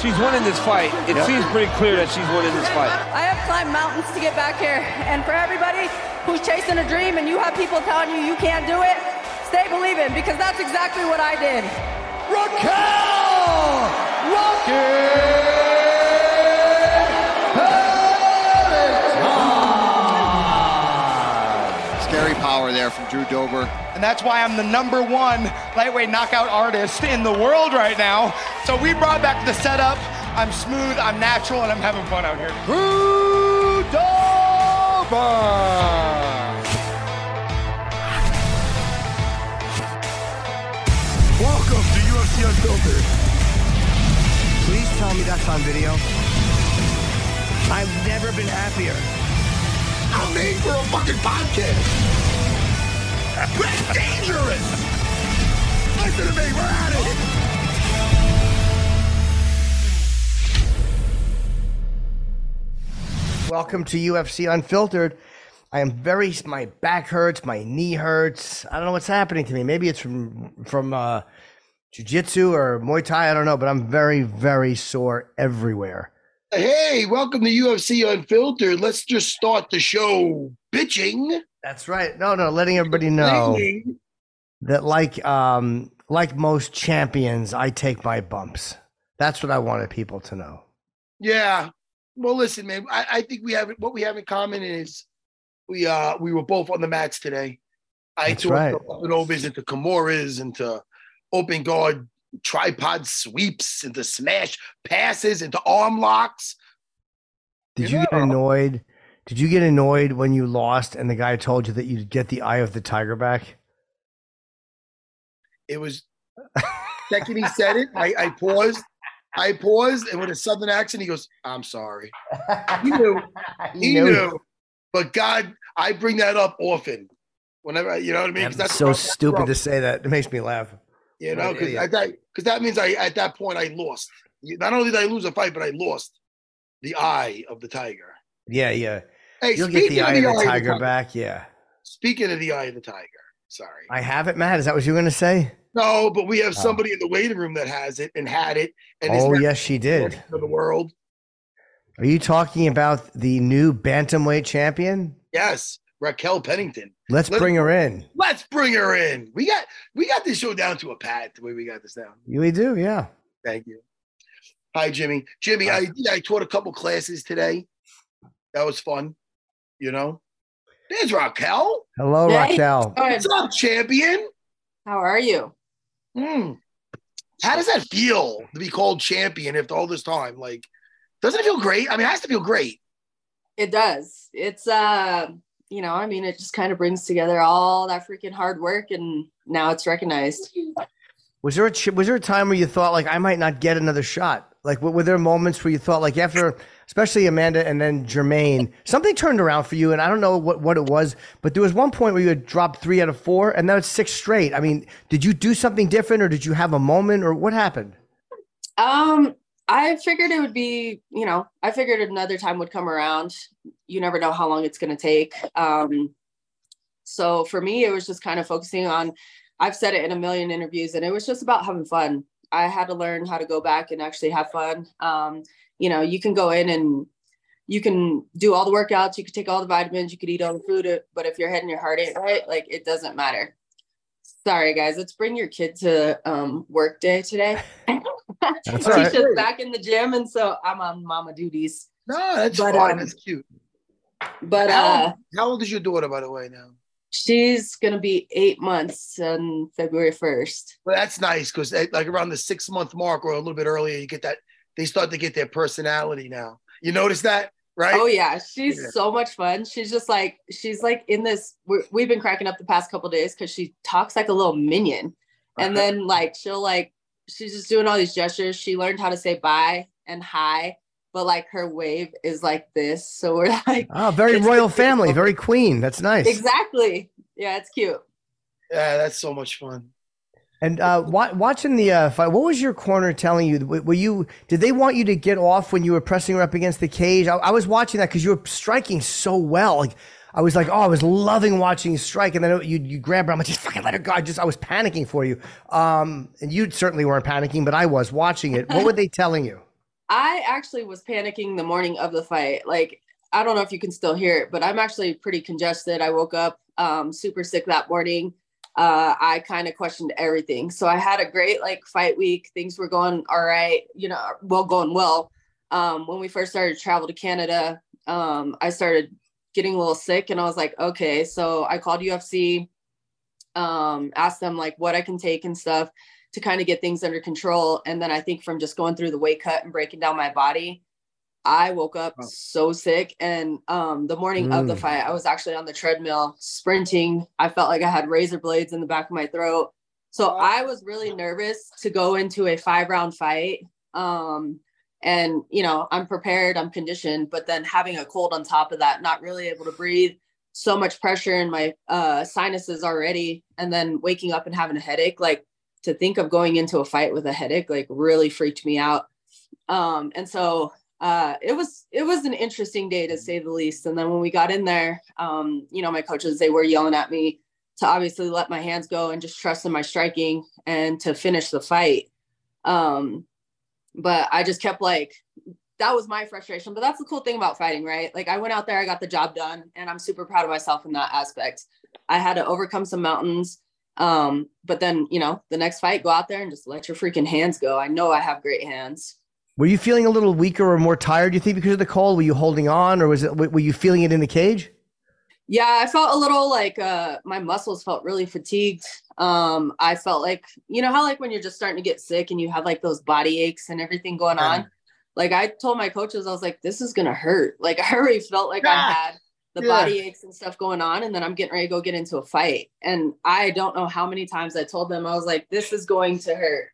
She's winning this fight. It Yep. seems pretty clear that she's winning this fight. I have climbed mountains to get back here. And for everybody who's chasing a dream and you have people telling you you can't do it, stay believing because that's exactly what I did. Raquel Scary power there from Drew Dober. And that's why I'm the number one lightweight knockout artist in the world right now. So we brought back the setup. I'm smooth, I'm natural, and I'm having fun out here. Drew Dober. Welcome to UFC Unfiltered. Please tell me that's on video. I've never been happier. I'm made for a fucking podcast. That's dangerous. Listen to me, we're at it. Welcome to UFC Unfiltered. I am very my back hurts, my knee hurts. I don't know what's happening to me. Maybe it's from from uh jiu-jitsu or Muay Thai, I don't know, but I'm very very sore everywhere. Hey, welcome to UFC Unfiltered. Let's just start the show bitching. That's right. No, no, letting everybody know that like um like most champions, I take my bumps. That's what I wanted people to know. Yeah. Well, listen, man. I, I think we have what we have in common is we uh we were both on the mats today. I That's talked right. up and overs into Kimuras, into open guard tripod sweeps, into smash passes, into arm locks. Did you get annoyed? Did you get annoyed when you lost and the guy told you that you'd get the eye of the tiger back? It was second he said it, I, I paused. I paused, and with a southern accent, he goes, "I'm sorry." He knew. He knew. knew. But God, I bring that up often. Whenever you know what I mean? That's that's so stupid to say that. It makes me laugh. You know, because that because that means I at that point I lost. Not only did I lose a fight, but I lost the eye of the tiger. Yeah, yeah. Hey, You'll get the of eye of the eye tiger back. Yeah. Speaking of the eye of the tiger, sorry. I have it, Matt. Is that what you were going to say? No, but we have Oh. somebody in the waiting room that has it and had it. And Oh, yes, she did. for the world. Are you talking about the new bantamweight champion? Yes, Raquel Pennington. Let's Let's- bring her in. Let's bring her in. We got we got this show down to a pad the way we got this down. We do, yeah. Thank you. Hi, Jimmy. Jimmy, I I taught a couple classes today. That was fun. You know. There's Raquel. Hello, Hey. Raquel. What's up, champion? How are you? Hmm. How does that feel to be called champion after all this time? Like, doesn't it feel great? I mean, it has to feel great. It does. It's uh, you know, I mean, it just kind of brings together all that freaking hard work, and now it's recognized. Was there a ch- was there a time where you thought like I might not get another shot? Like were were there moments where you thought like after especially Amanda and then Germaine, something turned around for you and I don't know what what it was, but there was one point where you had dropped 3 out of 4 and now it's 6 straight. I mean, did you do something different or did you have a moment or what happened? Um, I figured it would be, you know, I figured another time would come around. You never know how long it's going to take. Um, so for me, it was just kind of focusing on, I've said it in a million interviews, and it was just about having fun. I had to learn how to go back and actually have fun. Um, you know, you can go in and you can do all the workouts, you can take all the vitamins, you could eat all the food, but if your head and your heart ain't right, like it doesn't matter. Sorry, guys. Let's bring your kid to um, work day today. She's right. just back in the gym, and so I'm on mama duties. No, that's But, fine. um, that's cute. But how, uh, how old is your daughter, by the way, now? she's gonna be eight months on February first. Well, that's nice because like around the six month mark or a little bit earlier, you get that they start to get their personality now. You notice that, right? Oh yeah, she's Yeah. so much fun. She's just like she's like in this. We're, we've been cracking up the past couple days because she talks like a little minion, and Uh-huh. then like she'll like she's just doing all these gestures. She learned how to say bye and hi, but like her wave is like this. So we're like Oh, very royal family, very queen. That's nice. exactly. Yeah, it's cute. Yeah, that's so much fun. And uh, watching the uh, fight, what was your corner telling you? Were you? Did they want you to get off when you were pressing her up against the cage? I, I was watching that because you were striking so well. Like I was like, oh, I was loving watching you strike, and then you you grab her. I'm like, just fucking let her go. I just I was panicking for you. Um, and you certainly weren't panicking, but I was watching it. What were they telling you? I actually was panicking the morning of the fight. Like, I don't know if you can still hear it, but I'm actually pretty congested. I woke up um, super sick that morning. Uh, I kind of questioned everything. So I had a great like fight week. Things were going all right, you know, well, going well. Um, when we first started to travel to Canada, um, I started getting a little sick and I was like, okay. So I called UFC, um, asked them like what I can take and stuff to kind of get things under control. And then I think from just going through the weight cut and breaking down my body, I woke up Oh. so sick. And um, the morning of the Mm. fight, I was actually on the treadmill sprinting. I felt like I had razor blades in the back of my throat. So I was really nervous to go into a five round fight. Um, and, you know, I'm prepared, I'm conditioned, but then having a cold on top of that, not really able to breathe, so much pressure in my uh, sinuses already, and then waking up and having a headache, like to think of going into a fight with a headache, like really freaked me out. Um, and so uh, it was it was an interesting day to say the least. And then when we got in there, um, you know, my coaches they were yelling at me to obviously let my hands go and just trust in my striking and to finish the fight. Um, but I just kept like that was my frustration. But that's the cool thing about fighting, right? Like I went out there, I got the job done, and I'm super proud of myself in that aspect. I had to overcome some mountains. Um, but then, you know, the next fight, go out there and just let your freaking hands go. I know I have great hands. Were you feeling a little weaker or more tired? Do you think because of the cold? Were you holding on, or was it? Were you feeling it in the cage? Yeah, I felt a little like uh my muscles felt really fatigued. Um I felt like you know how like when you're just starting to get sick and you have like those body aches and everything going Yeah. on. Like I told my coaches I was like this is going to hurt. Like I already felt like Yeah. I had the Yeah. body aches and stuff going on and then I'm getting ready to go get into a fight. And I don't know how many times I told them I was like this is going to hurt.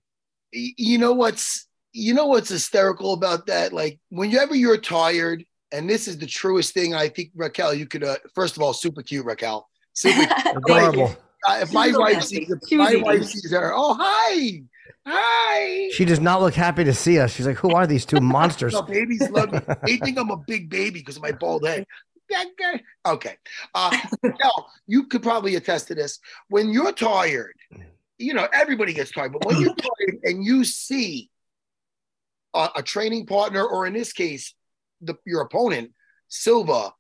You know what's you know what's hysterical about that? Like whenever you're tired, and this is the truest thing. I think Raquel, you could uh, first of all, super cute, Raquel. Super Thank you. Adorable. Uh, if my wife romantic. sees if my eating. wife sees her, oh hi, hi. She does not look happy to see us. She's like, "Who are these two monsters?" No, babies love me. They think I'm a big baby because of my bald head. Okay. Uh, no, you could probably attest to this. When you're tired, you know, everybody gets tired, but when you're tired and you see a, a training partner, or in this case, the, your opponent, Silva,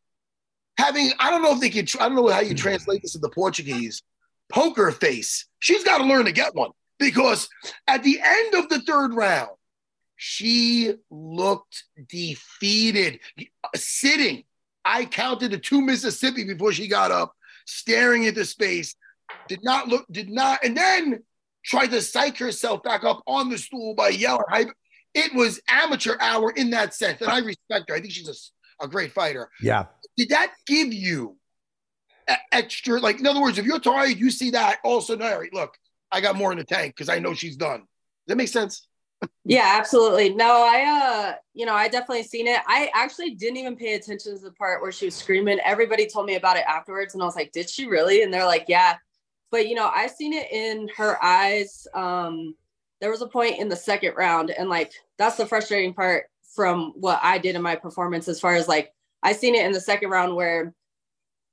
having, I don't know if they can, I don't know how you translate this into Portuguese, poker face. She's got to learn to get one because at the end of the third round, she looked defeated, sitting. I counted the two Mississippi before she got up, staring into space. Did not look, did not, and then tried to psych herself back up on the stool by yelling. I, it was amateur hour in that sense, and I respect her. I think she's a, a great fighter. Yeah. Did that give you extra? Like, in other words, if you're tired, you see that, also. of a sudden, all right, look, I got more in the tank because I know she's done. Does that make sense? Yeah, absolutely. No, I uh, you know, I definitely seen it. I actually didn't even pay attention to the part where she was screaming. Everybody told me about it afterwards, and I was like, "Did she really?" And they're like, "Yeah." But you know, I seen it in her eyes. Um, there was a point in the second round, and like that's the frustrating part from what I did in my performance, as far as like I seen it in the second round where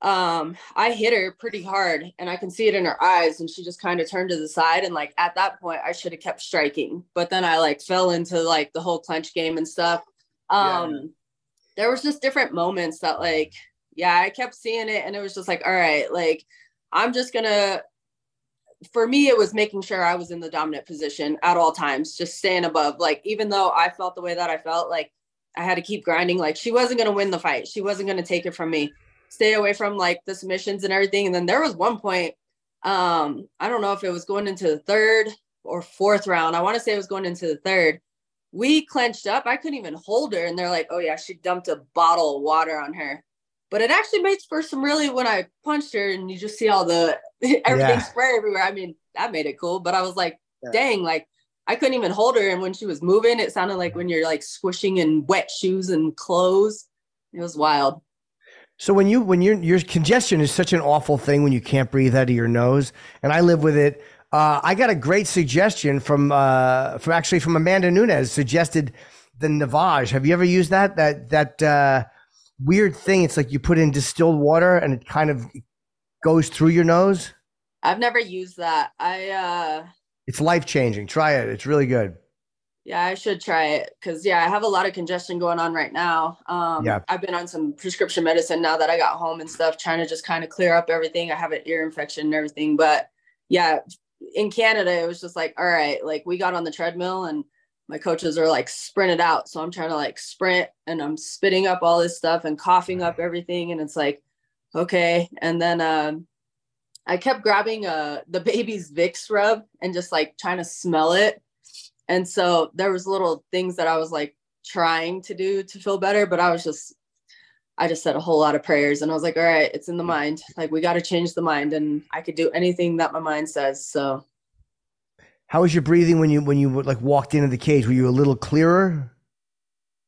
um I hit her pretty hard and I can see it in her eyes and she just kind of turned to the side and like at that point I should have kept striking but then I like fell into like the whole clench game and stuff. Um there was just different moments that like yeah I kept seeing it and it was just like all right like I'm just gonna for me, it was making sure I was in the dominant position at all times, just staying above. Like, even though I felt the way that I felt, like I had to keep grinding. Like, she wasn't going to win the fight. She wasn't going to take it from me. Stay away from like the submissions and everything. And then there was one point, um, I don't know if it was going into the third or fourth round. I want to say it was going into the third. We clenched up. I couldn't even hold her. And they're like, oh, yeah, she dumped a bottle of water on her but it actually makes for some really when I punched her and you just see all the everything yeah. spray everywhere. I mean, that made it cool. But I was like, dang, like I couldn't even hold her. And when she was moving, it sounded like when you're like squishing in wet shoes and clothes. It was wild. So when you when your your congestion is such an awful thing when you can't breathe out of your nose, and I live with it. Uh, I got a great suggestion from uh, from actually from Amanda Nunes suggested the Navage. Have you ever used that? That that uh, weird thing. It's like you put in distilled water and it kind of goes through your nose. I've never used that. I uh It's life changing. Try it. It's really good. Yeah, I should try it because yeah, I have a lot of congestion going on right now. Um yeah. I've been on some prescription medicine now that I got home and stuff, trying to just kind of clear up everything. I have an ear infection and everything. But yeah, in Canada, it was just like, all right, like we got on the treadmill and my coaches are like sprint it out. So I'm trying to like sprint and I'm spitting up all this stuff and coughing up everything. And it's like, okay. And then um, I kept grabbing uh, the baby's Vicks rub and just like trying to smell it. And so there was little things that I was like trying to do to feel better, but I was just, I just said a whole lot of prayers and I was like, all right, it's in the mind. Like we got to change the mind and I could do anything that my mind says. So how was your breathing when you when you like walked into the cage? Were you a little clearer?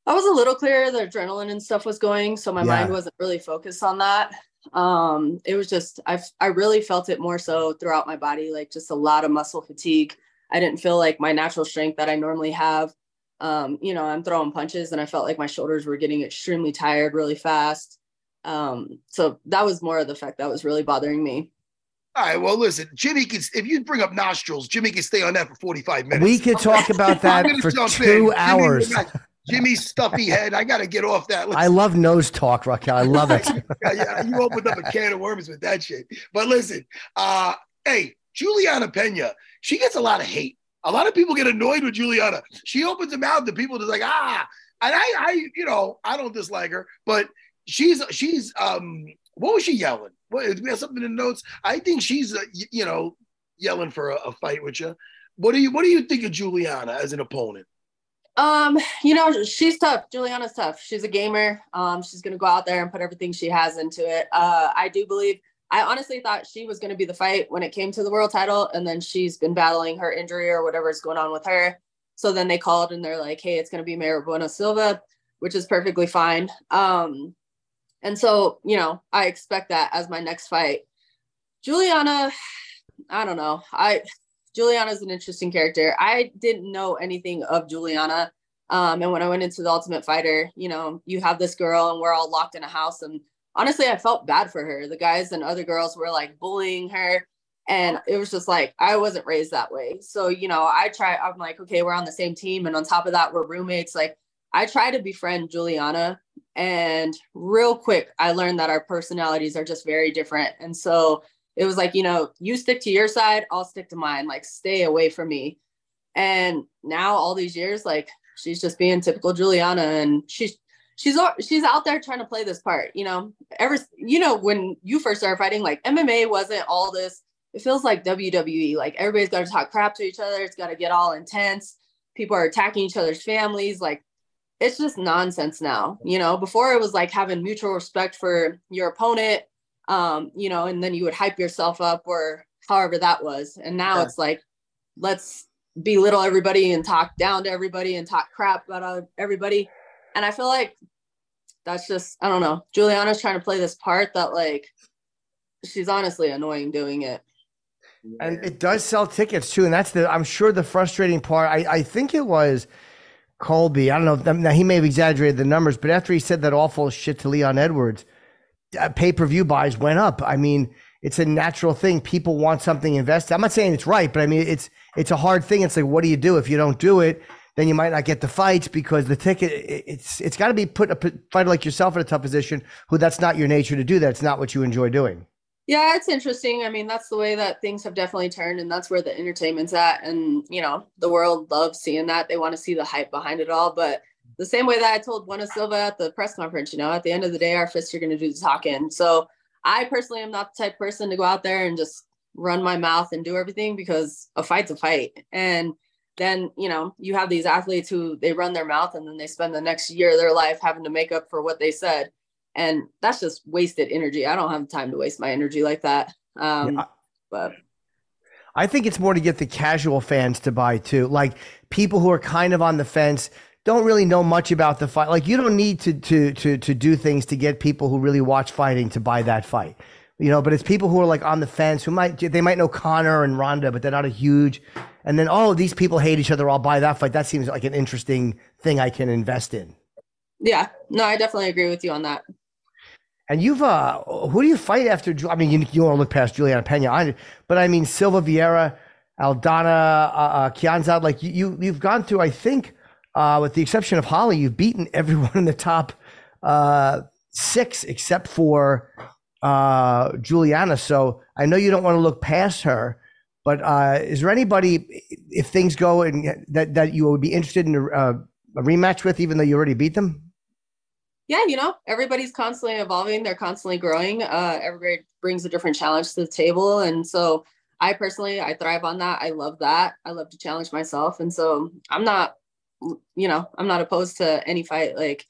I was a little clearer. The adrenaline and stuff was going, so my yeah. mind wasn't really focused on that. Um, it was just I I really felt it more so throughout my body, like just a lot of muscle fatigue. I didn't feel like my natural strength that I normally have. Um, you know, I'm throwing punches, and I felt like my shoulders were getting extremely tired really fast. Um, so that was more of the fact that was really bothering me. All right. Well, listen, Jimmy can. If you bring up nostrils, Jimmy can stay on that for forty-five minutes. We could talk about that for two in. hours. Jimmy, Jimmy's stuffy head. I got to get off that. Let's, I love nose talk, Raquel. I love it. yeah, yeah, you opened up a can of worms with that shit. But listen, uh, hey, Julianna Peña, she gets a lot of hate. A lot of people get annoyed with Julianna. She opens her mouth to people just like, ah, and I, I, you know, I don't dislike her, but she's she's um, what was she yelling? What, we have something in the notes. I think she's, uh, you know, yelling for a, a, fight with you. What do you What do you think of Julianna as an opponent? Um, you know, she's tough. Julianna's tough. She's a gamer. Um, she's gonna go out there and put everything she has into it. Uh, I do believe. I honestly thought she was to be the fight when it came to the world title, and then she's been battling her injury or whatever is going on with her. So then they called and they're like, "Hey, it's to be Mayra Bueno Silva," which is perfectly fine. Um, and so, you know, I expect that as my next fight. Julianna, I don't know. I Julianna's an interesting character. I didn't know anything of Julianna. Um, and when I went into the Ultimate Fighter, you know, you have this girl and we're all locked in a house. And honestly, I felt bad for her. The guys and other girls were like bullying her. And it was just like, I wasn't raised that way. So, you know, I try, I'm like, okay, we're on the same team. And on top of that, we're roommates. Like, I try to befriend Julianna and real quick, I learned that our personalities are just very different. And so it was like, you know, you stick to your side, I'll stick to mine, like stay away from me. And now all these years, like she's just being typical Julianna and she's she's she's out there trying to play this part, you know. Ever you know, when you first started fighting, like MMA wasn't all this, it feels like WWE. Like everybody's gotta talk crap to each other, it's gotta get all intense. People are attacking each other's families. Like it's just nonsense now. You know, before it was like having mutual respect for your opponent, um, you know, and then you would hype yourself up or however that was. And now yeah. it's like, let's belittle everybody and talk down to everybody and talk crap about everybody. And I feel like that's just, I don't know. Julianna's trying to play this part that like she's honestly annoying doing it. And it does sell tickets too. And that's the, I'm sure the frustrating part. I, I think it was, Colby. I don't know. Now he may have exaggerated the numbers, but after he said that awful shit to Leon Edwards, uh, pay per view buys went up. I mean, it's a natural thing. People want something invested. I'm not saying it's right, but I mean, it's it's a hard thing. It's like, what do you do if you don't do it? Then you might not get the fights because the ticket. It's it's got to be put a fighter like yourself in a tough position. Who that's not your nature to do that. It's not what you enjoy doing. Yeah, it's interesting. I mean, that's the way that things have definitely turned, and that's where the entertainment's at. And you know, the world loves seeing that. They want to see the hype behind it all. But the same way that I told Bueno Silva at the press conference, you know, at the end of the day, our fists are going to do the talking. So I personally am not the type person to go out there and just run my mouth and do everything because a fight's a fight. And then, you know, you have these athletes who they run their mouth and then they spend the next year of their life having to make up for what they said and that's just wasted energy. I don't have time to waste my energy like that. Um, yeah. But I think it's more to get the casual fans to buy too, like people who are kind of on the fence. Don't really know much about the fight. Like you don't need to to to to do things to get people who really watch fighting to buy that fight you know, but it's people who are like on the fence who might they might know Conor and Ronda, but they're not a huge. And then oh, these people hate each other. I'll buy that fight. That seems like an interesting thing I can invest in. Yeah, no, I definitely agree with you on that. And you've uh, who do you fight after? I mean, you, you want to look past Julianna Peña, I, but I mean Silva Vieira, Aldana, uh, uh, Kianzad. Like you, you, have gone through. I think, uh, with the exception of Holly, you've beaten everyone in the top uh, six except for uh, Julianna. So I know you don't want to look past her, but uh, is there anybody, if things go and that that you would be interested in a, a rematch with, even though you already beat them? Yeah, you know, everybody's constantly evolving. They're constantly growing. Uh, everybody brings a different challenge to the table. And so I personally, I thrive on that. I love that. I love to challenge myself. And so I'm not, you know, I'm not opposed to any fight. Like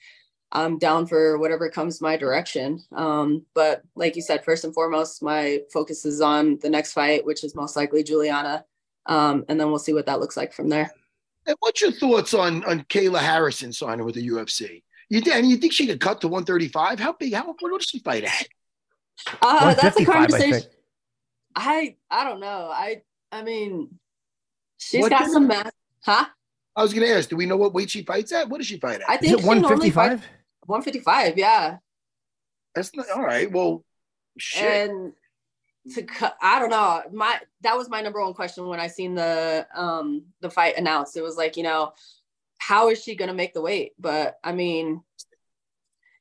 I'm down for whatever comes my direction. Um, but like you said, first and foremost, my focus is on the next fight, which is most likely Julianna. Um, and then we'll see what that looks like from there. And what's your thoughts on on Kayla Harrison signing with the UFC? You did and you think she could cut to 135? How big? How what does she fight at? Uh, that's a conversation. I, I, I don't know. I I mean, she's what got some mass, huh? I was gonna ask. Do we know what weight she fights at? What does she fight at? I think 155. 155. Yeah. That's not all right. Well, shit. And to cut, I don't know. My that was my number one question when I seen the um the fight announced. It was like you know how is she going to make the weight? But I mean,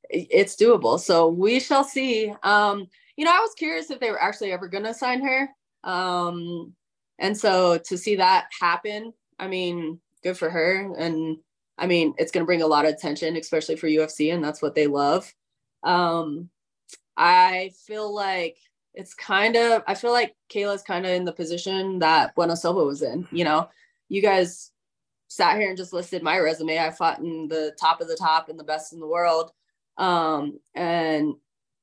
it's doable. So we shall see. Um, you know, I was curious if they were actually ever going to sign her. Um, and so to see that happen, I mean, good for her. And I mean, it's going to bring a lot of attention, especially for UFC, and that's what they love. Um, I feel like it's kind of, I feel like Kayla's kind of in the position that Bueno Silva was in. You know, you guys sat here and just listed my resume. I fought in the top of the top and the best in the world. Um, and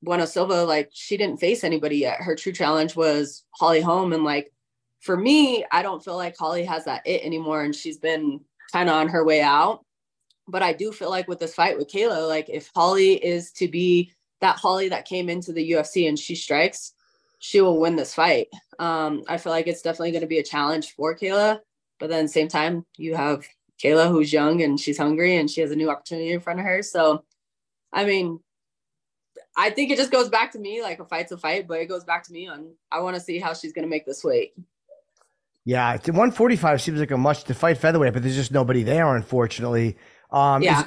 Bueno Silva, like she didn't face anybody yet. Her true challenge was Holly Holm. And like for me, I don't feel like Holly has that it anymore. And she's been kind of on her way out. But I do feel like with this fight with Kayla, like if Holly is to be that Holly that came into the UFC and she strikes, she will win this fight. Um, I feel like it's definitely going to be a challenge for Kayla. But then same time, you have Kayla who's young and she's hungry and she has a new opportunity in front of her. So, I mean, I think it just goes back to me like a fight's a fight, but it goes back to me on I want to see how she's going to make this weight. Yeah, 145 seems like a much to fight featherweight, but there's just nobody there, unfortunately. Um, yeah.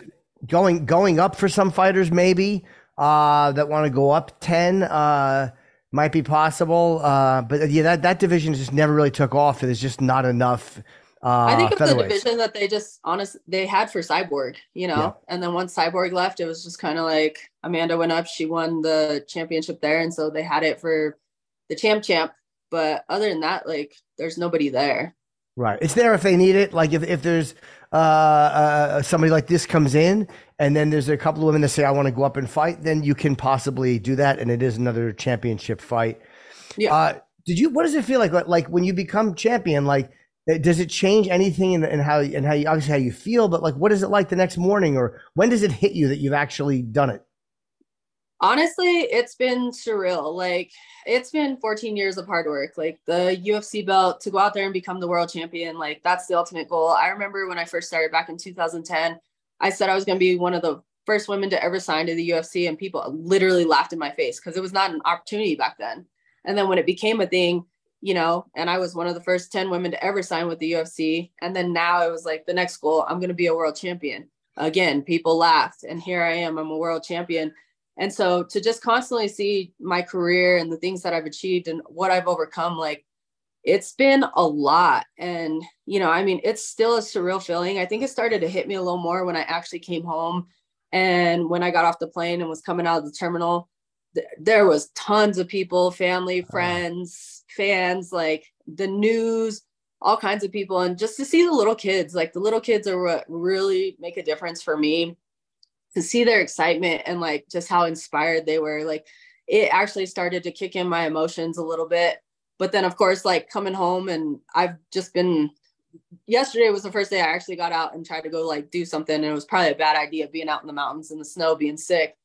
going going up for some fighters maybe uh, that want to go up 10 uh, might be possible. Uh, but yeah, that, that division just never really took off. There's just not enough uh, I think it's the division that they just honest they had for Cyborg, you know. Yeah. And then once Cyborg left, it was just kind of like Amanda went up, she won the championship there, and so they had it for the champ champ. But other than that, like there's nobody there. Right. It's there if they need it. Like if, if there's uh, uh, somebody like this comes in and then there's a couple of women that say, I want to go up and fight, then you can possibly do that. And it is another championship fight. Yeah. Uh, did you, what does it feel like? Like when you become champion, like uh, does it change anything in, in how and how you obviously how you feel but like what is it like the next morning or when does it hit you that you've actually done it? Honestly it's been surreal. Like it's been 14 years of hard work. Like the ufc belt to go out there and become the world champion like that's the ultimate goal. I remember when i first started back in 2010 i said i was going to be one of the first women to ever sign to the ufc and people literally laughed in my face because it was not an opportunity back then. And then when it became a thing you know, and I was one of the first 10 women to ever sign with the UFC. And then now it was like the next goal, I'm going to be a world champion. Again, people laughed. And here I am, I'm a world champion. And so to just constantly see my career and the things that I've achieved and what I've overcome, like it's been a lot. And, you know, I mean, it's still a surreal feeling. I think it started to hit me a little more when I actually came home and when I got off the plane and was coming out of the terminal, th- there was tons of people, family, uh-huh. friends, fans, like the news, all kinds of people. And just to see the little kids, like the little kids are what really make a difference for me. To see their excitement and like just how inspired they were like it actually started to kick in my emotions a little bit. But then of course like coming home and i've just been yesterday was the first day i actually got out and tried to go like do something and it was probably a bad idea being out in the mountains in the snow being sick.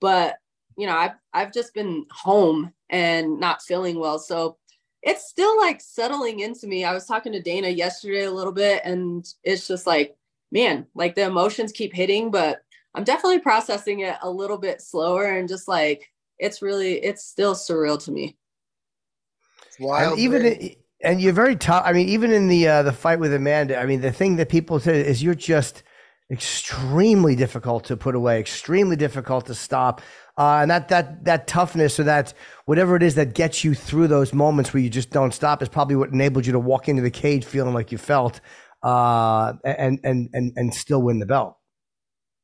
But you know i've i've just been home and not feeling well. So it's still like settling into me i was talking to dana yesterday a little bit and it's just like man like the emotions keep hitting but I'm definitely processing it a little bit slower and just like it's really it's still surreal to me. Wild, and even and you're very tough. I mean, even in the uh, the fight with Amanda, I mean, the thing that people say is you're just extremely difficult to put away, extremely difficult to stop. Uh, and that that that toughness or that whatever it is that gets you through those moments where you just don't stop is probably what enabled you to walk into the cage feeling like you felt uh, and and and and still win the belt.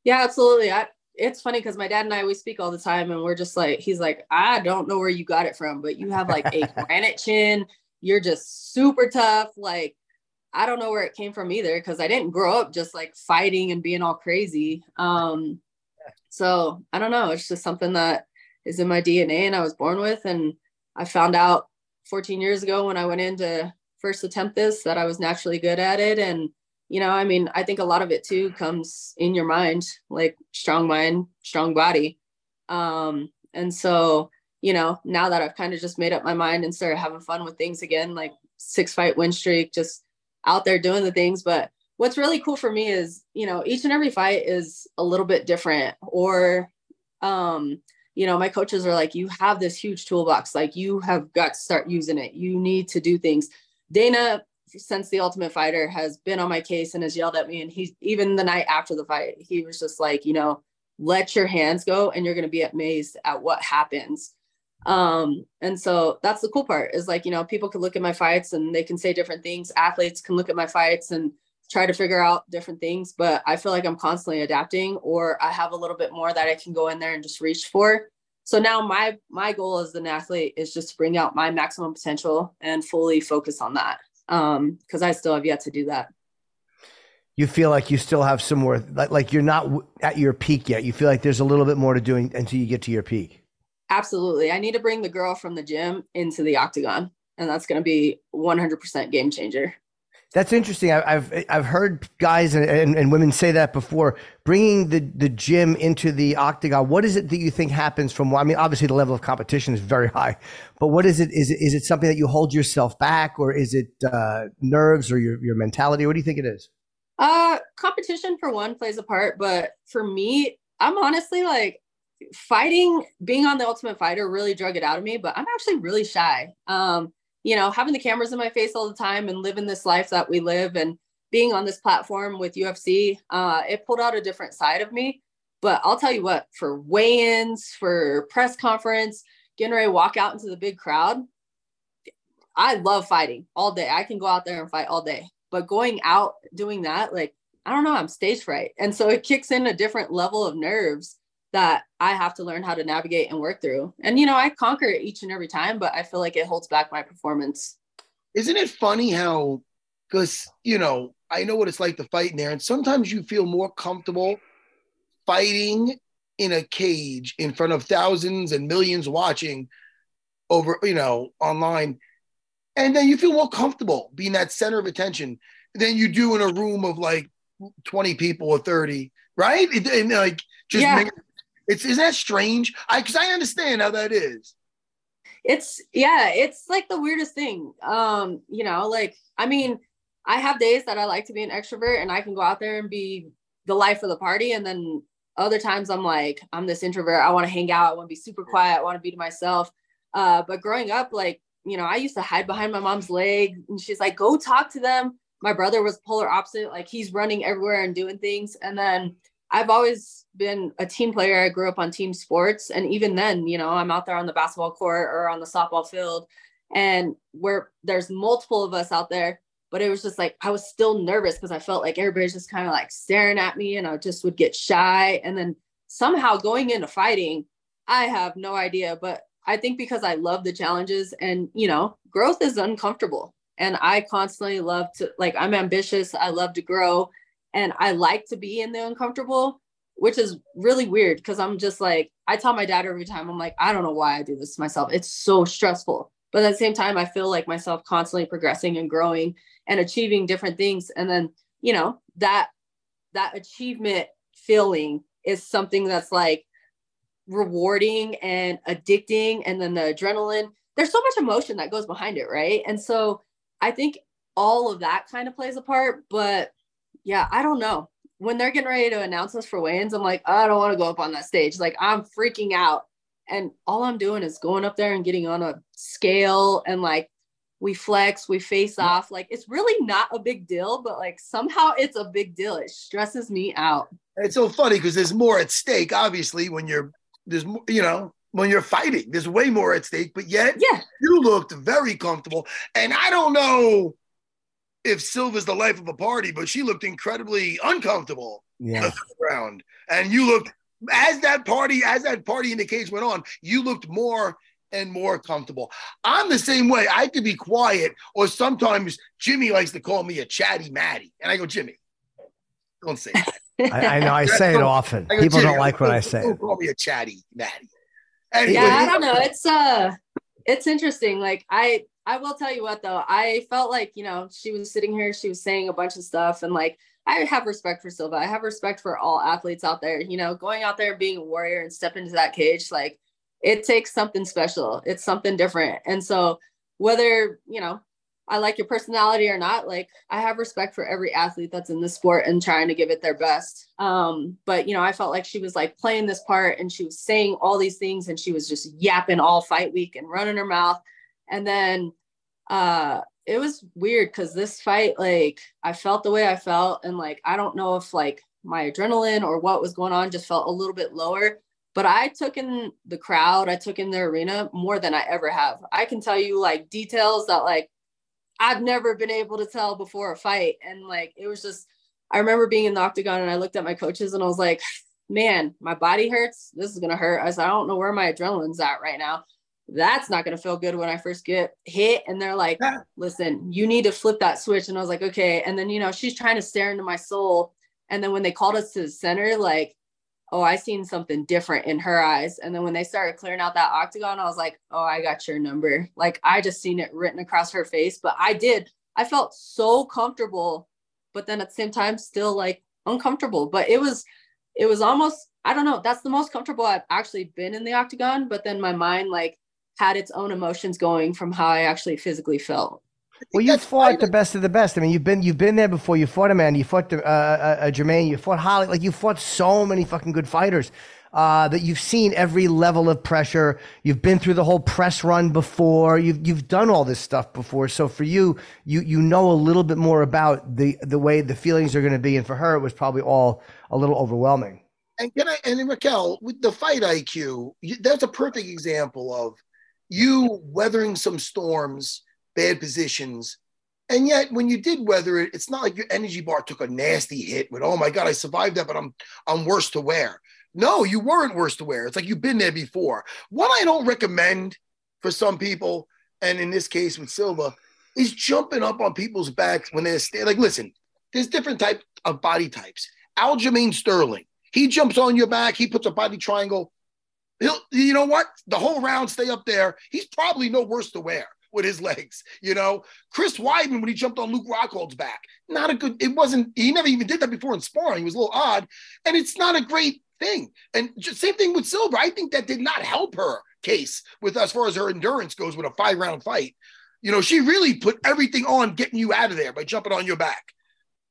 Yeah, absolutely. I, it's funny because my dad and I we speak all the time, and we're just like, he's like, I don't know where you got it from, but you have like a granite chin. You're just super tough. Like, I don't know where it came from either because I didn't grow up just like fighting and being all crazy. Um, so I don't know. It's just something that is in my DNA and I was born with. And I found out 14 years ago when I went in to first attempt this that I was naturally good at it. And you know i mean i think a lot of it too comes in your mind like strong mind strong body um and so you know now that i've kind of just made up my mind and started having fun with things again like six fight win streak just out there doing the things but what's really cool for me is you know each and every fight is a little bit different or um you know my coaches are like you have this huge toolbox like you have got to start using it you need to do things dana since the Ultimate Fighter has been on my case and has yelled at me. And he's even the night after the fight, he was just like, you know, let your hands go and you're going to be amazed at what happens. Um, and so that's the cool part is like, you know, people can look at my fights and they can say different things. Athletes can look at my fights and try to figure out different things, but I feel like I'm constantly adapting or I have a little bit more that I can go in there and just reach for. So now my my goal as an athlete is just to bring out my maximum potential and fully focus on that um because i still have yet to do that you feel like you still have some more like, like you're not at your peak yet you feel like there's a little bit more to doing until you get to your peak absolutely i need to bring the girl from the gym into the octagon and that's going to be 100% game changer that's interesting. I, have I've heard guys and, and, and, women say that before. Bringing the, the gym into the octagon. What is it that you think happens from? I mean, obviously the level of competition is very high, but what is it? Is it is it something that you hold yourself back, or is it uh, nerves or your your mentality? What do you think it is? Uh, competition for one plays a part, but for me, I'm honestly like fighting. Being on the Ultimate Fighter really drug it out of me, but I'm actually really shy. Um, you know, having the cameras in my face all the time and living this life that we live and being on this platform with UFC, uh, it pulled out a different side of me. But I'll tell you what, for weigh-ins, for press conference, getting ready to walk out into the big crowd, I love fighting all day. I can go out there and fight all day. But going out doing that, like, I don't know, I'm stage fright. And so it kicks in a different level of nerves that I have to learn how to navigate and work through. And you know, I conquer it each and every time, but I feel like it holds back my performance. Isn't it funny how because you know, I know what it's like to fight in there, and sometimes you feel more comfortable fighting in a cage in front of thousands and millions watching over, you know, online. And then you feel more comfortable being that center of attention than you do in a room of like 20 people or 30, right? And like just yeah. It's is that strange? I because I understand how that is. It's yeah, it's like the weirdest thing. Um, you know, like I mean, I have days that I like to be an extrovert and I can go out there and be the life of the party, and then other times I'm like, I'm this introvert. I want to hang out. I want to be super quiet. I want to be to myself. Uh, but growing up, like you know, I used to hide behind my mom's leg, and she's like, "Go talk to them." My brother was polar opposite. Like he's running everywhere and doing things, and then I've always been a team player. I grew up on team sports. And even then, you know, I'm out there on the basketball court or on the softball field and where there's multiple of us out there. But it was just like I was still nervous because I felt like everybody's just kind of like staring at me and I just would get shy. And then somehow going into fighting, I have no idea. But I think because I love the challenges and, you know, growth is uncomfortable. And I constantly love to, like, I'm ambitious. I love to grow and I like to be in the uncomfortable, which is really weird because I'm just like, I tell my dad every time, I'm like, I don't know why I do this to myself. It's so stressful. But at the same time, I feel like myself constantly progressing and growing and achieving different things. And then, you know, that that achievement feeling is something that's like rewarding and addicting. And then the adrenaline, there's so much emotion that goes behind it, right? And so I think all of that kind of plays a part. But yeah, I don't know. When they're getting ready to announce us for weigh-ins, I'm like, I don't want to go up on that stage. Like I'm freaking out. And all I'm doing is going up there and getting on a scale and like we flex, we face off. Like it's really not a big deal, but like somehow it's a big deal. It stresses me out. It's so funny because there's more at stake, obviously, when you're there's you know when you're fighting. There's way more at stake, but yet yeah, you looked very comfortable. And I don't know if Silva's the life of a party, but she looked incredibly uncomfortable yeah. ground. And you looked as that party, as that party in the cage went on, you looked more and more comfortable. I'm the same way. I could be quiet, or sometimes Jimmy likes to call me a chatty Matty. And I go, Jimmy, don't say that. I, I know I say it often. Go, People don't like what I say. Don't call me a chatty Matty. Anyway, yeah, I don't know. It's uh it's interesting. Like I I will tell you what though, I felt like, you know, she was sitting here, she was saying a bunch of stuff and like I have respect for Silva. I have respect for all athletes out there, you know, going out there being a warrior and step into that cage like it takes something special. It's something different. And so whether, you know, I like your personality or not, like I have respect for every athlete that's in the sport and trying to give it their best. Um, but you know, I felt like she was like playing this part and she was saying all these things and she was just yapping all fight week and running her mouth and then uh it was weird because this fight like i felt the way i felt and like i don't know if like my adrenaline or what was going on just felt a little bit lower but i took in the crowd i took in the arena more than i ever have. I can tell you like details that like i've never been able to tell before a fight. And like it was just i remember being in the octagon and i looked at my coaches and i was like man my body hurts. This is gonna hurt i said i don't know where my adrenaline's at right now that's not going to feel good when I first get hit. And they're like, listen, you need to flip that switch. And I was like, okay. And then, you know, she's trying to stare into my soul. And then when they called us to the center, like, oh, I seen something different in her eyes. And then when they started clearing out that octagon, I was like, oh, I got your number. Like, I just seen it written across her face. But I did, I felt so comfortable, but then at the same time, still like uncomfortable. But it was, it was almost, I don't know, that's the most comfortable I've actually been in the octagon. But then my mind, like, had its own emotions going from how I actually physically felt. Well, you fought the best of the best. I mean, you've been you've been there before. You fought Amanda. You fought uh, uh, uh, Germaine. You fought Holly. Like you fought so many fucking good fighters uh, that you've seen every level of pressure. You've been through the whole press run before. You've you've done all this stuff before. So for you, you you know a little bit more about the the way the feelings are going to be. And for her, it was probably all a little overwhelming. And can I and Raquel with the fight IQ, that's a perfect example of you weathering some storms, bad positions. And yet, when you did weather it, it's not like your energy bar took a nasty hit with, oh my God, I survived that, but I'm I'm worse to wear. No, you weren't worse to wear. It's like you've been there before. What I don't recommend for some people, and in this case with Silva, is jumping up on people's backs when they're like, listen, there's different type of body types. Aljamain Sterling, he jumps on your back, he puts a body triangle he'll you know what? The whole round stay up there. He's probably no worse to wear with his legs you know? Chris weidman when he jumped on luke rockhold's back not a good it wasn't he never even did that before in sparring. He was a little odd. And it's not a great thing. And just same thing with Silva. i think that did not help her case with as far as her endurance goes with a five round fight. You know she really put everything on getting you out of there by jumping on your back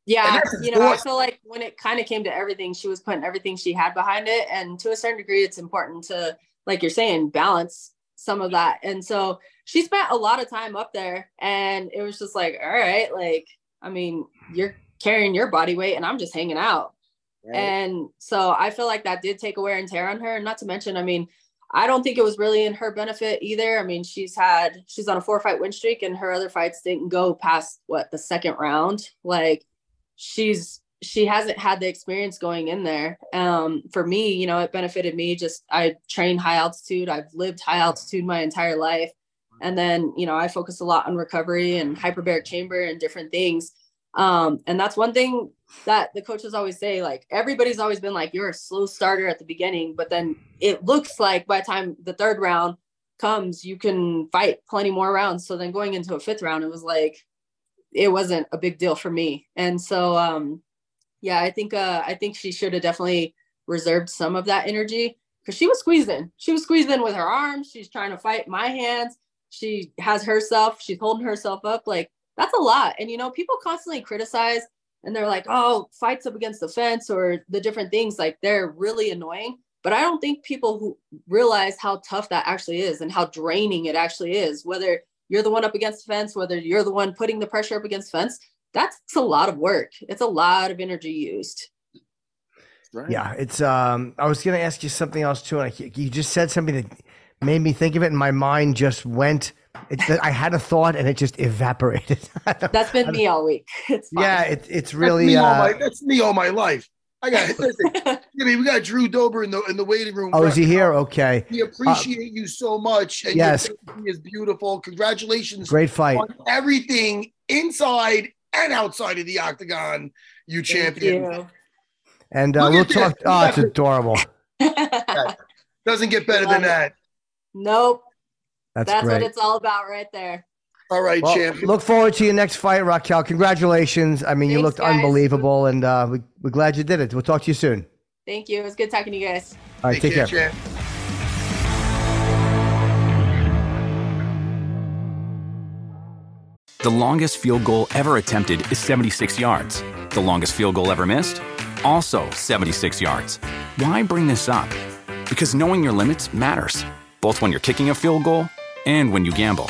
yeah, you know, I feel like when it kind of came to everything, she was putting everything she had behind it. And to a certain degree, it's important to, like you're saying, balance some of that. And so she spent a lot of time up there. And it was just like, all right, like, I mean, you're carrying your body weight and I'm just hanging out. Right. And so I feel like that did take a wear and tear on her. Not to mention, I mean, I don't think it was really in her benefit either. I mean, she's had she's on a four fight win streak, and her other fights didn't go past what the second round. Like she's she hasn't had the experience going in there. Um, for me, you know, it benefited me. Just I train high altitude. I've lived high altitude my entire life, and then you know I focus a lot on recovery and hyperbaric chamber and different things. Um, and that's one thing that the coaches always say, like everybody's always been like, you're a slow starter at the beginning, but then it looks like by the time the third round comes, you can fight plenty more rounds. So then going into a fifth round, it was like it wasn't a big deal for me. And so um yeah, I think uh I think she should have definitely reserved some of that energy because she was squeezing. She was squeezing with her arms. She's trying to fight my hands. She has herself, she's holding herself up like that's a lot. And you know, people constantly criticize and they're like, oh, fights up against the fence or the different things, like they're really annoying. But I don't think people who realize how tough that actually is and how draining it actually is, whether you're the one up against the fence, whether you're the one putting the pressure up against fence, that's a lot of work. It's a lot of energy used. Right. Yeah, it's. Um, I was going to ask you something else too, and I, you just said something that made me think of it, and my mind just went it, I had a thought and it just evaporated. That's been me all week. It's yeah, it, it's really that's me, uh, my, that's me all my life. I got listen. I mean, we got Drew Dober in the in the waiting room. Oh, is he here? Okay. We appreciate uh, you so much. And yes, is beautiful. Congratulations! Great fight. everything inside and outside of the octagon. You champion. You. And uh, we'll talk. This. Oh, it's adorable. Doesn't get better than that. Nope. That's, That's great. what it's all about right there. All right, well, champ. Look forward to your next fight, Raquel. Congratulations. I mean, Thanks, you looked guys. unbelievable, and uh, we, we're glad you did it. We'll talk to you soon. Thank you. It was good talking to you guys. All right, take, take care. care. The longest field goal ever attempted is 76 yards. The longest field goal ever missed? Also 76 yards. Why bring this up? Because knowing your limits matters, both when you're kicking a field goal and when you gamble.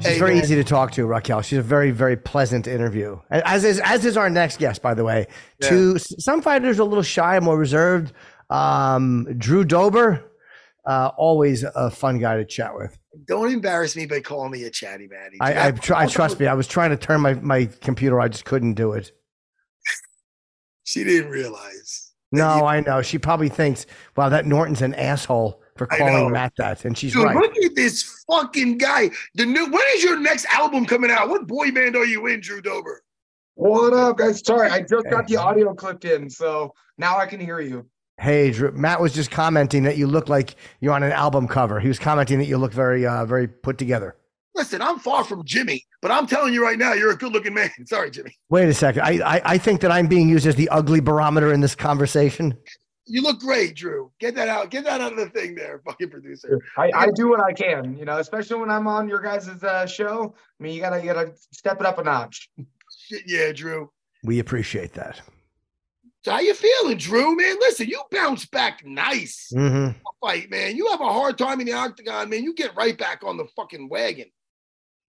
She's hey, very man. easy to talk to, Raquel. She's a very, very pleasant interview. As is as is our next guest, by the way. Yeah. To some fighters, are a little shy, more reserved. Um, Drew Dober, uh, always a fun guy to chat with. Don't embarrass me by calling me a chatty matty. I, I, try, trust me. I was trying to turn my my computer. I just couldn't do it. she didn't realize. No, you- I know. She probably thinks, "Wow, that Norton's an asshole." For calling Matt that, and she's Dude, right. Look at this fucking guy. The new when is your next album coming out? What boy band are you in, Drew Dober? What up, guys? Sorry, I just got the audio clipped in, so now I can hear you. Hey, Drew. Matt was just commenting that you look like you're on an album cover. He was commenting that you look very, uh, very put together. Listen, I'm far from Jimmy, but I'm telling you right now, you're a good-looking man. Sorry, Jimmy. Wait a second. I, I, I think that I'm being used as the ugly barometer in this conversation you look great, Drew. Get that out. Get that out of the thing there, fucking producer. I, I do what I can, you know, especially when I'm on your guys' uh, show. I mean, you gotta you gotta step it up a notch. Yeah, Drew. We appreciate that. So how you feeling, Drew? Man, listen, you bounce back nice. Mm-hmm. Fight, man. You have a hard time in the octagon, man. You get right back on the fucking wagon.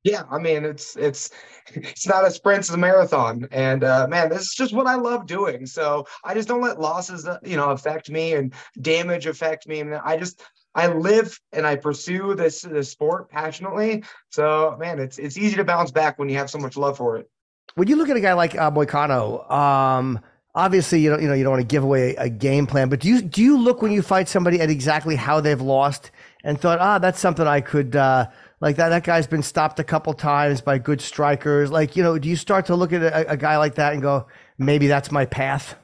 Yeah, I mean it's it's it's not a sprint, it's a marathon, and uh, man, this is just what I love doing. So I just don't let losses, uh, you know, affect me and damage affect me. And I just I live and I pursue this this sport passionately. So man, it's it's easy to bounce back when you have so much love for it. When you look at a guy like uh, Moicano, um, obviously you don't you know you don't want to give away a game plan, but do you do you look when you fight somebody at exactly how they've lost and thought, ah, that's something I could uh, like that that guy's been stopped a couple times by good strikers. Like you know, do you start to look at a, a guy like that and go, maybe that's my path?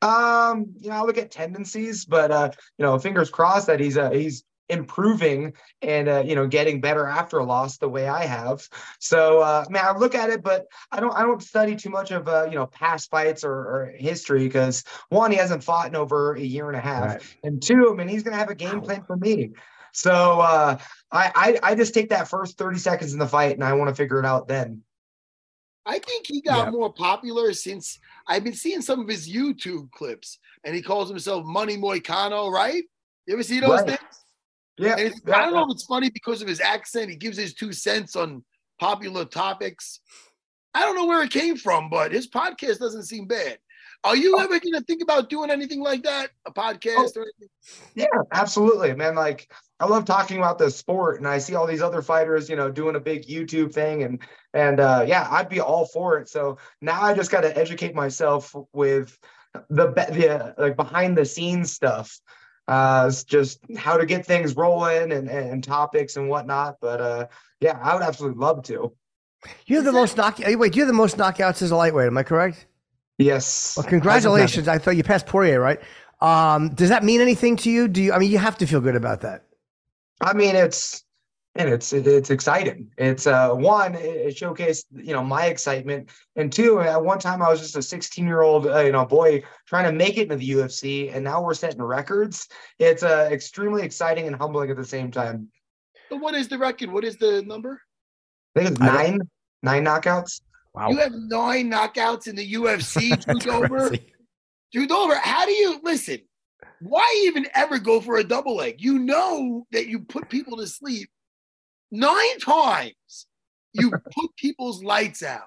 Um, you know, I look at tendencies, but uh, you know, fingers crossed that he's uh, he's improving and uh, you know getting better after a loss the way I have. So uh, I mean, I look at it, but I don't I don't study too much of uh, you know past fights or, or history because one, he hasn't fought in over a year and a half, right. and two, I mean, he's going to have a game plan for me. So uh, I, I I just take that first thirty seconds in the fight, and I want to figure it out then. I think he got yeah. more popular since I've been seeing some of his YouTube clips, and he calls himself Money Moicano, right? You ever see those right. things? Yeah. I don't know if it's funny because of his accent. He gives his two cents on popular topics. I don't know where it came from, but his podcast doesn't seem bad. Are you oh. ever going to think about doing anything like that? A podcast oh, or anything? Yeah, absolutely, man. Like I love talking about the sport, and I see all these other fighters, you know, doing a big YouTube thing, and and uh, yeah, I'd be all for it. So now I just got to educate myself with the the uh, like behind the scenes stuff uh, just how to get things rolling and, and topics and whatnot. But uh, yeah, I would absolutely love to. You have the most knock. Wait, you have the most knockouts as a lightweight. Am I correct? Yes. Well, congratulations. I thought you passed Poirier, right? Um, does that mean anything to you? Do you? I mean, you have to feel good about that. I mean, it's and it's it's exciting. It's uh one it showcased you know my excitement, and two at one time I was just a 16 year old uh, you know boy trying to make it into the UFC, and now we're setting records. It's uh extremely exciting and humbling at the same time. But what is the record? What is the number? I think it's nine nine knockouts. Wow. You have nine knockouts in the UFC, Drew Dober. Drew Dober, how do you listen? Why even ever go for a double leg? You know that you put people to sleep nine times you put people's lights out.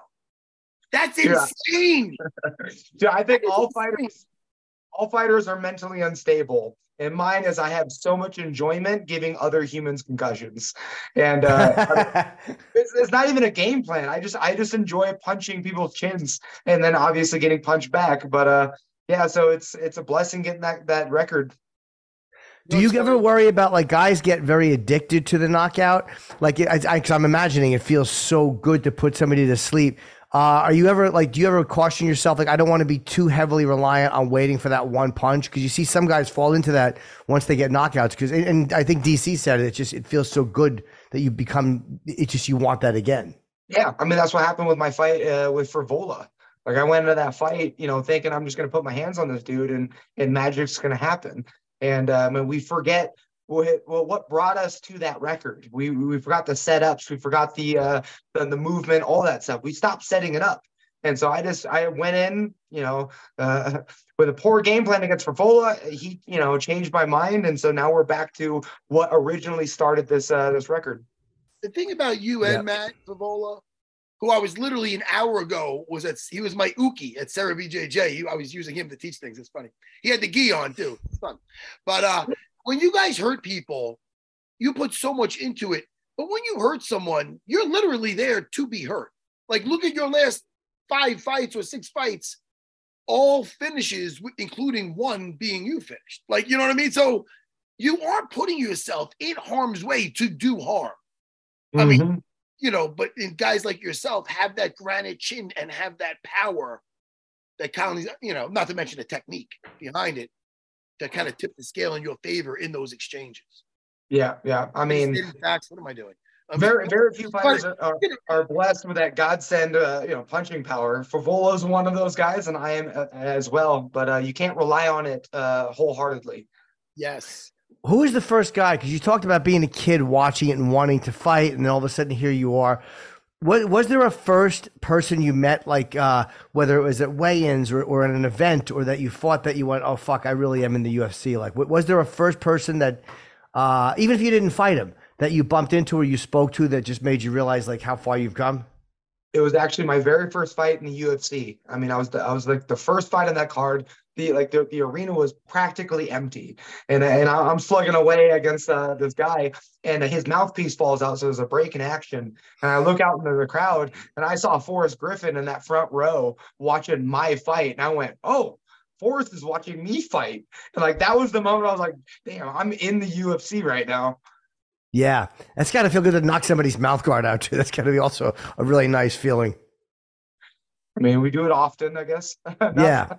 That's insane. Yeah. I think all fighters, all fighters are mentally unstable. And mine is I have so much enjoyment giving other humans concussions, and uh, it's, it's, not even a game plan. I just I just enjoy punching people's chins and then obviously getting punched back. But uh, yeah, so it's it's a blessing getting that that record. Do you ever worry about like guys get very addicted to the knockout? Like, I, I, I'm imagining it feels so good to put somebody to sleep. Uh, are you ever like, do you ever caution yourself? Like, I don't want to be too heavily reliant on waiting for that one punch because you see some guys fall into that once they get knockouts. Because, and I think DC said it, it just, it feels so good that you become, it's just, you want that again. Yeah. I mean, that's what happened with my fight uh, with Frevola. Like I went into that fight, you know, thinking I'm just going to put my hands on this dude and and magic's going to happen and um, and we forget well what brought us to that record. We we forgot the setups, we forgot the uh, the, the movement, all that stuff. We stopped setting it up, and so I just I went in, you know, uh, with a poor game plan against Frevola. He you know changed my mind, and so now we're back to what originally started this uh, this record. The thing about you and Matt Frevola who I was literally an hour ago was at he was my uke at Serra BJJ. I was using him to teach things. It's funny. He had the gi on too. It's fun. But uh, when you guys hurt people, you put so much into it. But when you hurt someone, you're literally there to be hurt. Like look at your last five fights or six fights, all finishes, including one being you finished. Like you know what I mean. So you are putting yourself in harm's way to do harm. Mm-hmm. I mean, mm-hmm you know, but in guys like yourself have that granite chin and have that power that of, you know, not to mention the technique behind it to kind of tip the scale in your favor in those exchanges. Yeah, yeah. I mean, facts. What am I doing? I'm very, very few fighters are, are, are, blessed with that godsend, uh, you know, punching power. Frevola is one of those guys, and I am uh, as well. But uh, you can't rely on it uh, wholeheartedly. Yes, who was the first guy? Because you talked about being a kid watching it and wanting to fight, and then all of a sudden here you are. Was, was there a first person you met, like uh, whether it was at weigh-ins or, or at an event, or that you fought that you went, oh fuck, I really am in the UFC? Like, was there a first person that, uh, even if you didn't fight him, that you bumped into or you spoke to that just made you realize like how far you've come? It was actually my very first fight in the UFC. I mean, I was the, I was like the first fight on that card the like the, the arena was practically empty, and and I'm slugging away against uh, this guy, and his mouthpiece falls out, so there's a break in action, and I look out into the crowd, and I saw Forrest Griffin in that front row watching my fight, and I went, oh. Forrest is watching me fight. And like that was the moment I was like, damn, I'm in the UFC right now. Yeah. That's got to feel good to knock somebody's mouth guard out too. That's got to be also a really nice feeling. I mean, we do it often, I guess. yeah.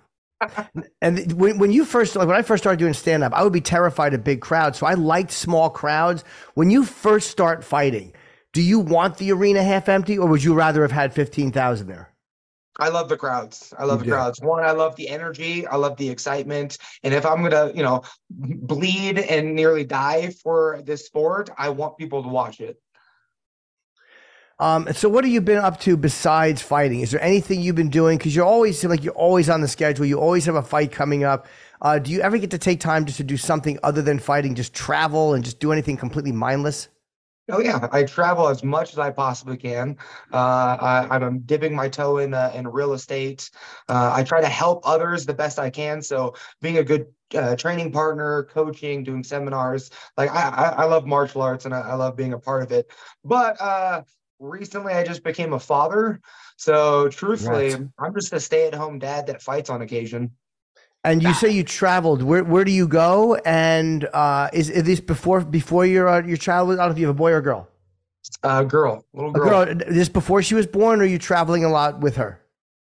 And when, when you first like when I first started doing stand up, I would be terrified of big crowds. So I liked small crowds. When you first start fighting, do you want the arena half empty or would you rather have had 15,000 there? I love the crowds. I love the crowds. One, I love the energy. I love the excitement. And if I'm gonna, you know, bleed and nearly die for this sport, I want people to watch it. Um, so what have you been up to besides fighting? Is there anything you've been doing? Because you're always like you're always on the schedule. You always have a fight coming up. Uh, do you ever get to take time just to do something other than fighting? Just travel and just do anything completely mindless? Oh yeah, I travel as much as I possibly can. Uh, I, am dipping my toe in uh, in real estate. Uh, I try to help others the best I can. So being a good uh, training partner, coaching, doing seminars, like I, I, I love martial arts and I, I, love being a part of it. But uh, recently, I just became a father. So truthfully, right. I'm just a stay at home dad that fights on occasion. And you say you traveled. Where where do you go? And uh, is, is this before before your uh, your child? I don't know if you have a boy or a girl. Uh, girl, little girl. A girl. This before she was born, or are you traveling a lot with her?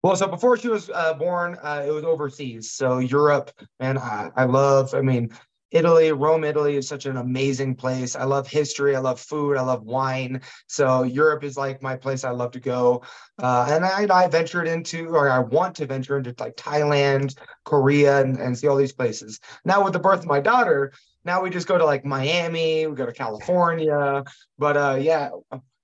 Well, so before she was uh, born, uh, it was overseas. So Europe, and I, I love. I mean, Italy, Rome, Italy is such an amazing place. I love history. I love food. I love wine. So Europe is like my place I love to go. Uh, and I, I ventured into, or I want to venture into like Thailand, Korea, and, and see all these places. Now with the birth of my daughter, now we just go to like Miami, we go to California. But uh, yeah,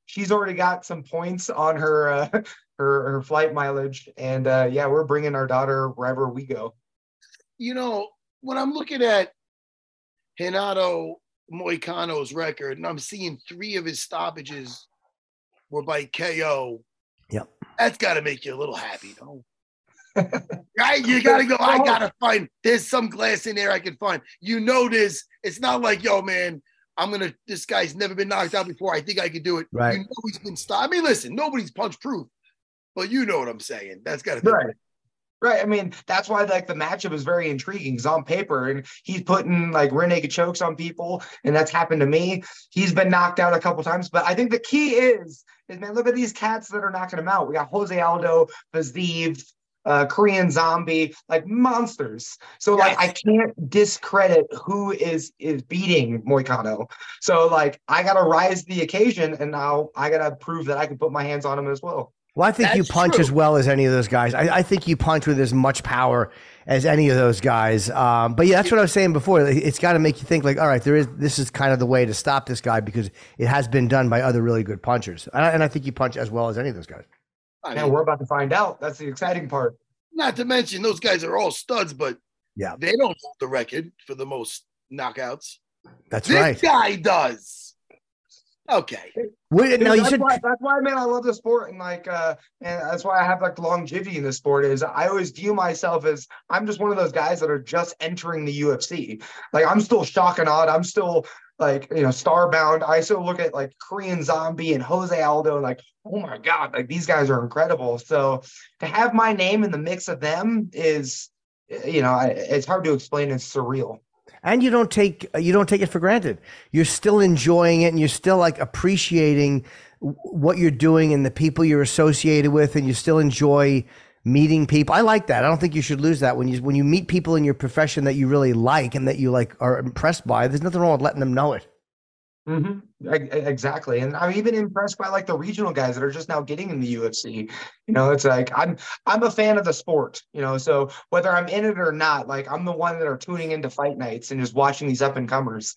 she's already got some points on her uh, her her flight mileage, and uh, yeah, we're bringing our daughter wherever we go. You know, when I'm looking at Renato Moicano's record, and I'm seeing three of his stoppages were by KO. Yep. That's got to make you a little happy, no? right? You got to go, I got to find, there's some glass in there I can find. You know this. It's not like, yo, man, I'm going to, this guy's never been knocked out before. I think I can do it. Right. You know he's been stopped. I mean, listen, nobody's punch proof, but you know what I'm saying. That's got to be right. Right. I mean, that's why like the matchup is very intriguing because on paper, and he's putting like rear naked chokes on people, and that's happened to me. He's been knocked out a couple times, but I think the key is is man, look at these cats that are knocking him out. We got Jose Aldo, Fiziev, uh, Korean Zombie, like monsters. So yes. like I can't discredit who is is beating Moicano. So like I gotta rise the occasion, and now I gotta prove that I can put my hands on him as well. Well, I think That's you punch true. as well as any of those guys. I, I, think you punch with as much power as any of those guys. Um, but yeah, that's what I was saying before. It's got to make you think like, all right, there is this is kind of the way to stop this guy because it has been done by other really good punchers, and I, and I think you punch as well as any of those guys. I mean, we're about to find out. That's the exciting part. Not to mention those guys are all studs, but yeah, they don't hold the record for the most knockouts. That's this right. This guy does. Okay. Wait, now that's, you said why, that's why, man, I love the sport, and like, uh, and that's why I have like longevity in the sport. Is I always view myself as I'm just one of those guys that are just entering the UFC. Like, I'm still shock and odd. I'm still like, you know, starbound. I still look at like Korean Zombie and Jose Aldo, and like, oh my god, like these guys are incredible. So to have my name in the mix of them is, you know, it's hard to explain. It's surreal and you don't take you don't take it for granted. You're still enjoying it, and you're still like appreciating what you're doing and the people you're associated with, and you still enjoy meeting people. I like that. I don't think you should lose that when you when you meet people in your profession that you really like and that you like are impressed by. There's nothing wrong with letting them know it. Mm-hmm. Exactly, and I'm even impressed by like the regional guys that are just now getting in the UFC. You know, it's like I'm I'm a fan of the sport. You know, so whether I'm in it or not, like I'm the one that are tuning into fight nights and just watching these up and comers.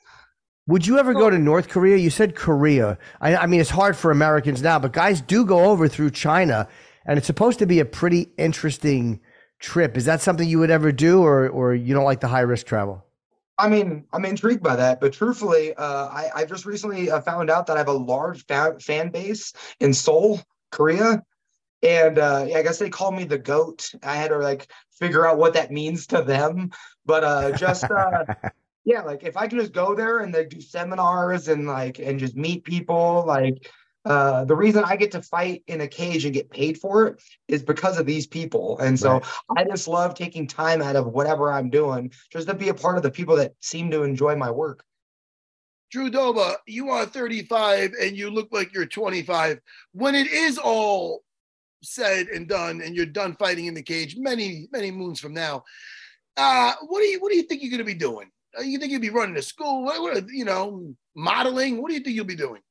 Would you ever go to North Korea? You said Korea. I, I mean, it's hard for Americans now, but guys do go over through China, and it's supposed to be a pretty interesting trip. Is that something you would ever do, or or you don't like the high risk travel? I mean, I'm intrigued by that, but truthfully, uh, I, I just recently uh, found out that I have a large fa- fan base in Seoul, Korea, and uh, I guess they call me the goat. I had to like figure out what that means to them, but uh, just uh, yeah, like if I can just go there and they do seminars and like and just meet people, like uh, the reason I get to fight in a cage and get paid for it is because of these people. And so right. I just love taking time out of whatever I'm doing just to be a part of the people that seem to enjoy my work. Drew Dober, you are 35 and you look like you're 25. When it is all said and done and you're done fighting in the cage many, many moons from now, uh, what do you what do you think you're gonna be doing? Uh, you think you'll be running a school? What, what, you know, modeling? What do you think you'll be doing?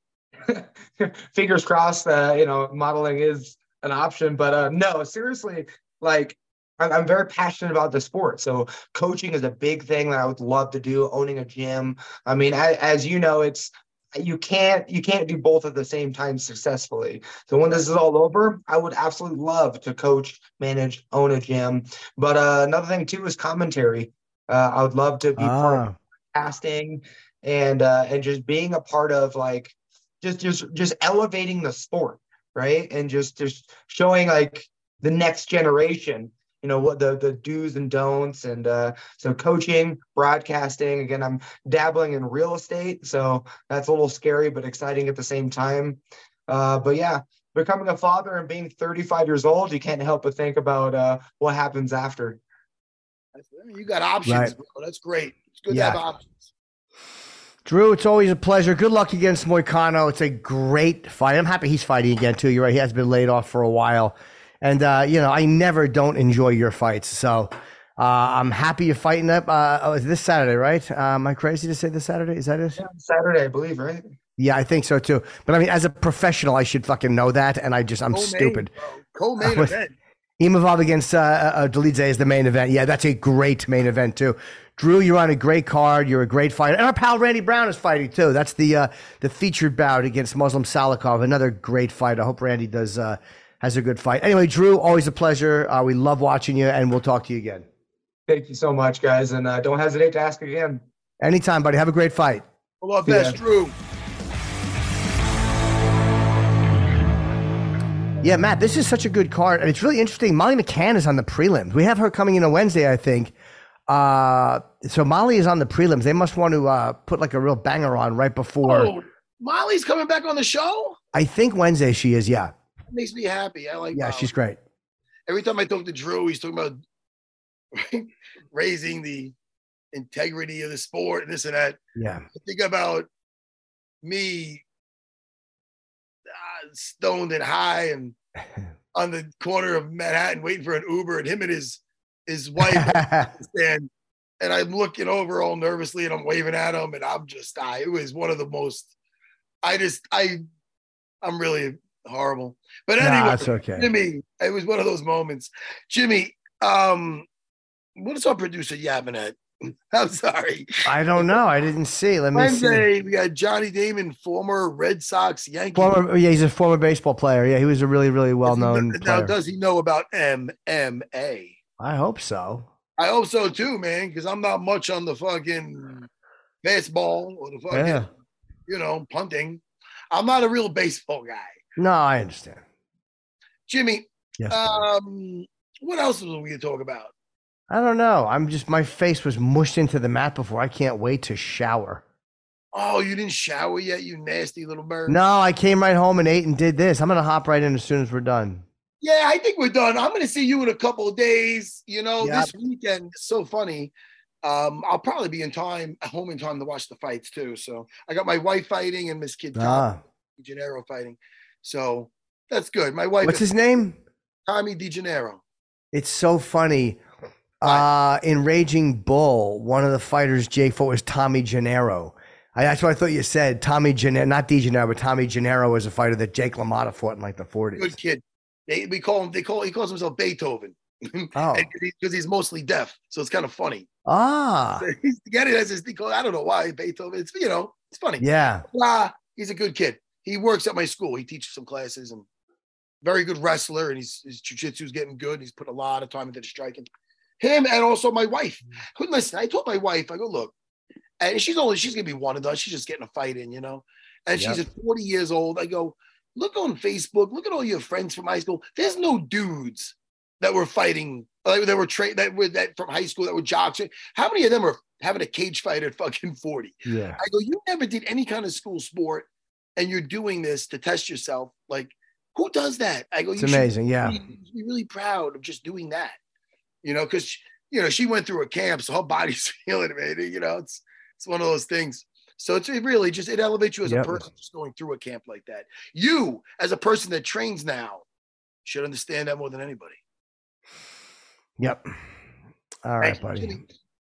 Fingers crossed. Uh, you know, modeling is an option, but uh, no, seriously, like I'm very passionate about the sport. So coaching is a big thing that I would love to do. Owning a gym. I mean, as you know, it's you can't you can't do both at the same time successfully. So when this is all over, I would absolutely love to coach, manage, own a gym. But uh, another thing too is commentary. Uh, I would love to be ah. part of casting and uh, and just being a part of like just just just elevating the sport, right? And just just showing like the next generation you know what the the do's and don'ts and uh, so coaching broadcasting again i'm dabbling in real estate so that's a little scary but exciting at the same time uh, but yeah becoming a father and being 35 years old you can't help but think about uh, what happens after you got options right. bro. that's great it's good yeah. to have options Drew, it's always a pleasure. Good luck against Moicano. It's a great fight. I'm happy he's fighting again too. You're right; he has been laid off for a while. And uh, you know, I never don't enjoy your fights. So uh, I'm happy you're fighting up. Uh, oh, this Saturday, right? Uh, am I crazy to say this Saturday? Is that it? Yeah, Saturday, I believe, right? Yeah, I think so too. But I mean, as a professional, I should fucking know that, and I just I'm Co-main, stupid. Co-main event. Imavov against uh, uh, is the main event. Yeah, that's a great main event too. Drew, you're on a great card. You're a great fighter, and our pal Randy Brown is fighting too. That's the uh, the featured bout against Muslim Salikhov. Another great fight. I hope Randy does uh, has a good fight. Anyway, Drew, always a pleasure. Uh, we love watching you, and we'll talk to you again. Thank you so much, guys, and uh, don't hesitate to ask again. Anytime, buddy. Have a great fight. All our best, Drew. Yeah, Matt, this is such a good card, and it's really interesting. Molly McCann is on the prelims. We have her coming in on Wednesday, I think. Uh, so Molly is on the prelims. They must want to uh, put like a real banger on right before. Oh, Molly's coming back on the show. I think Wednesday she is. Yeah makes me happy. I like. Yeah, Molly. she's great. Every time I talk to Drew, he's talking about raising the integrity of the sport and this and that. Yeah. I think about me uh, stoned and high and on the corner of Manhattan waiting for an Uber and him and his his wife and and I'm looking over all nervously and I'm waving at him and I'm just I it was one of the most I just I I'm really horrible. But anyway, nah, okay. Jimmy, it was one of those moments. Jimmy, um, what is our producer yapping at? I'm sorry. I don't know. I didn't see. Let me Wednesday, see. We got Johnny Damon, former Red Sox Yankee. Former, yeah, he's a former baseball player. Yeah, he was a really, really well known. Now, does he know about MMA? I hope so. I hope so too, man. Because I'm not much on the fucking baseball or the fucking, yeah. you know, punting. I'm not a real baseball guy. No, I understand. Jimmy, yes, um, what else was we going to talk about? I don't know. I'm just my face was mushed into the mat before. I can't wait to shower. Oh, you didn't shower yet, you nasty little bird. No, I came right home and ate and did this. I'm gonna hop right in as soon as we're done. Yeah, I think we're done. I'm gonna see you in a couple of days. You know, yep. this weekend. So funny. Um, I'll probably be in time, home in time to watch the fights too. So I got my wife fighting and Miss Kid ah. Gennaro fighting. So that's good. My wife. What's his name? Tommy DeGennaro. It's so funny. Uh, in Raging Bull, one of the fighters Jay fought was Tommy Gennaro. I, that's what I thought you said. Tommy Gennaro, not DeGennaro, but Tommy Gennaro was a fighter that Jake LaMotta fought in like the 40s. Good kid. They, we call him. They call. He calls himself Beethoven. Oh, because he's mostly deaf, so it's kind of funny. Ah, he's get it as his. I don't know why Beethoven. It's you know, it's funny. Yeah. Ah, he's a good kid he works at my school. He teaches some classes and very good wrestler. And he's his jujitsu is getting good. He's put a lot of time into the striking. Him and also my wife. Who listen, I told my wife, I go, look, and she's only she's gonna be one of done. She's just getting a fight in, you know. And yep. she's at 40 years old. I go, look on Facebook, look at all your friends from high school. There's no dudes that were fighting, like that were tra- that were that from high school that were jocks. How many of them are having a cage fight at fucking 40? Yeah. I go, you never did any kind of school sport and you're doing this to test yourself. Like, who does that? I go, It's amazing, yeah. Be, be really proud of just doing that. You know, because you know, she went through a camp, so her body's feeling it, man. You know, it's it's one of those things. So it's it really just it elevates you as Yep. a person just going through a camp like that. You, as a person that trains now, should understand that more than anybody. Yep. All right, Hey, buddy. Jimmy.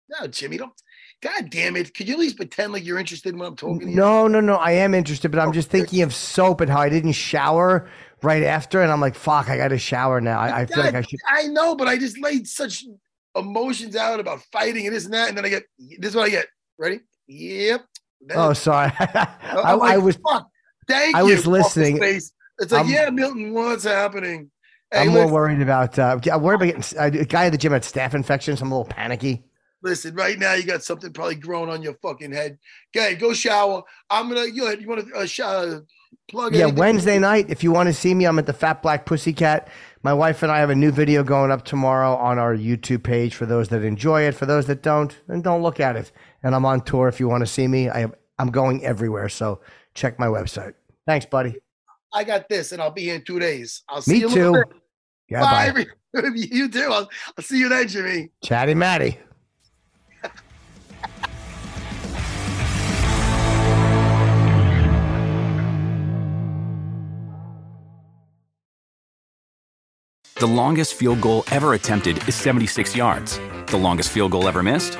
No, Jimmy, don't. God damn it! Could you at least pretend like you're interested in what I'm talking? No, no, no. I am interested, but I'm just thinking of soap and how I didn't shower right after, and I'm like, fuck, I got to shower now. I, I feel like I should. I know, but I just laid such emotions out about fighting and this and that, and then I get this is what I get. Ready? Yep. Oh, sorry. I, like, I was. Fuck. Thank I you. was listening. It's like, I'm- yeah, Milton, what's happening? Hey, I'm more worried about. Uh, I'm worried about getting uh, a guy at the gym had staph infection, so I'm a little panicky. listen, right now you got something probably growing on your fucking head. Okay, go shower. I'm gonna. You, you want to uh, shower? Plug in. Yeah? Wednesday night. If you want to see me, I'm at the Fat Black Pussycat. My wife and I have a new video going up tomorrow on our YouTube page for those that enjoy it. For those that don't, then don't look at it. And I'm on tour. If you want to see me, I I'm going everywhere. So check my website. Thanks, buddy. I got this, and I'll be here in two days. I'll see Me you. a too. little bit. Yeah, bye. bye. you too. I'll, I'll see you then, Jimmy. Chatty Matty. The longest field goal ever attempted is 76 yards. The longest field goal ever missed?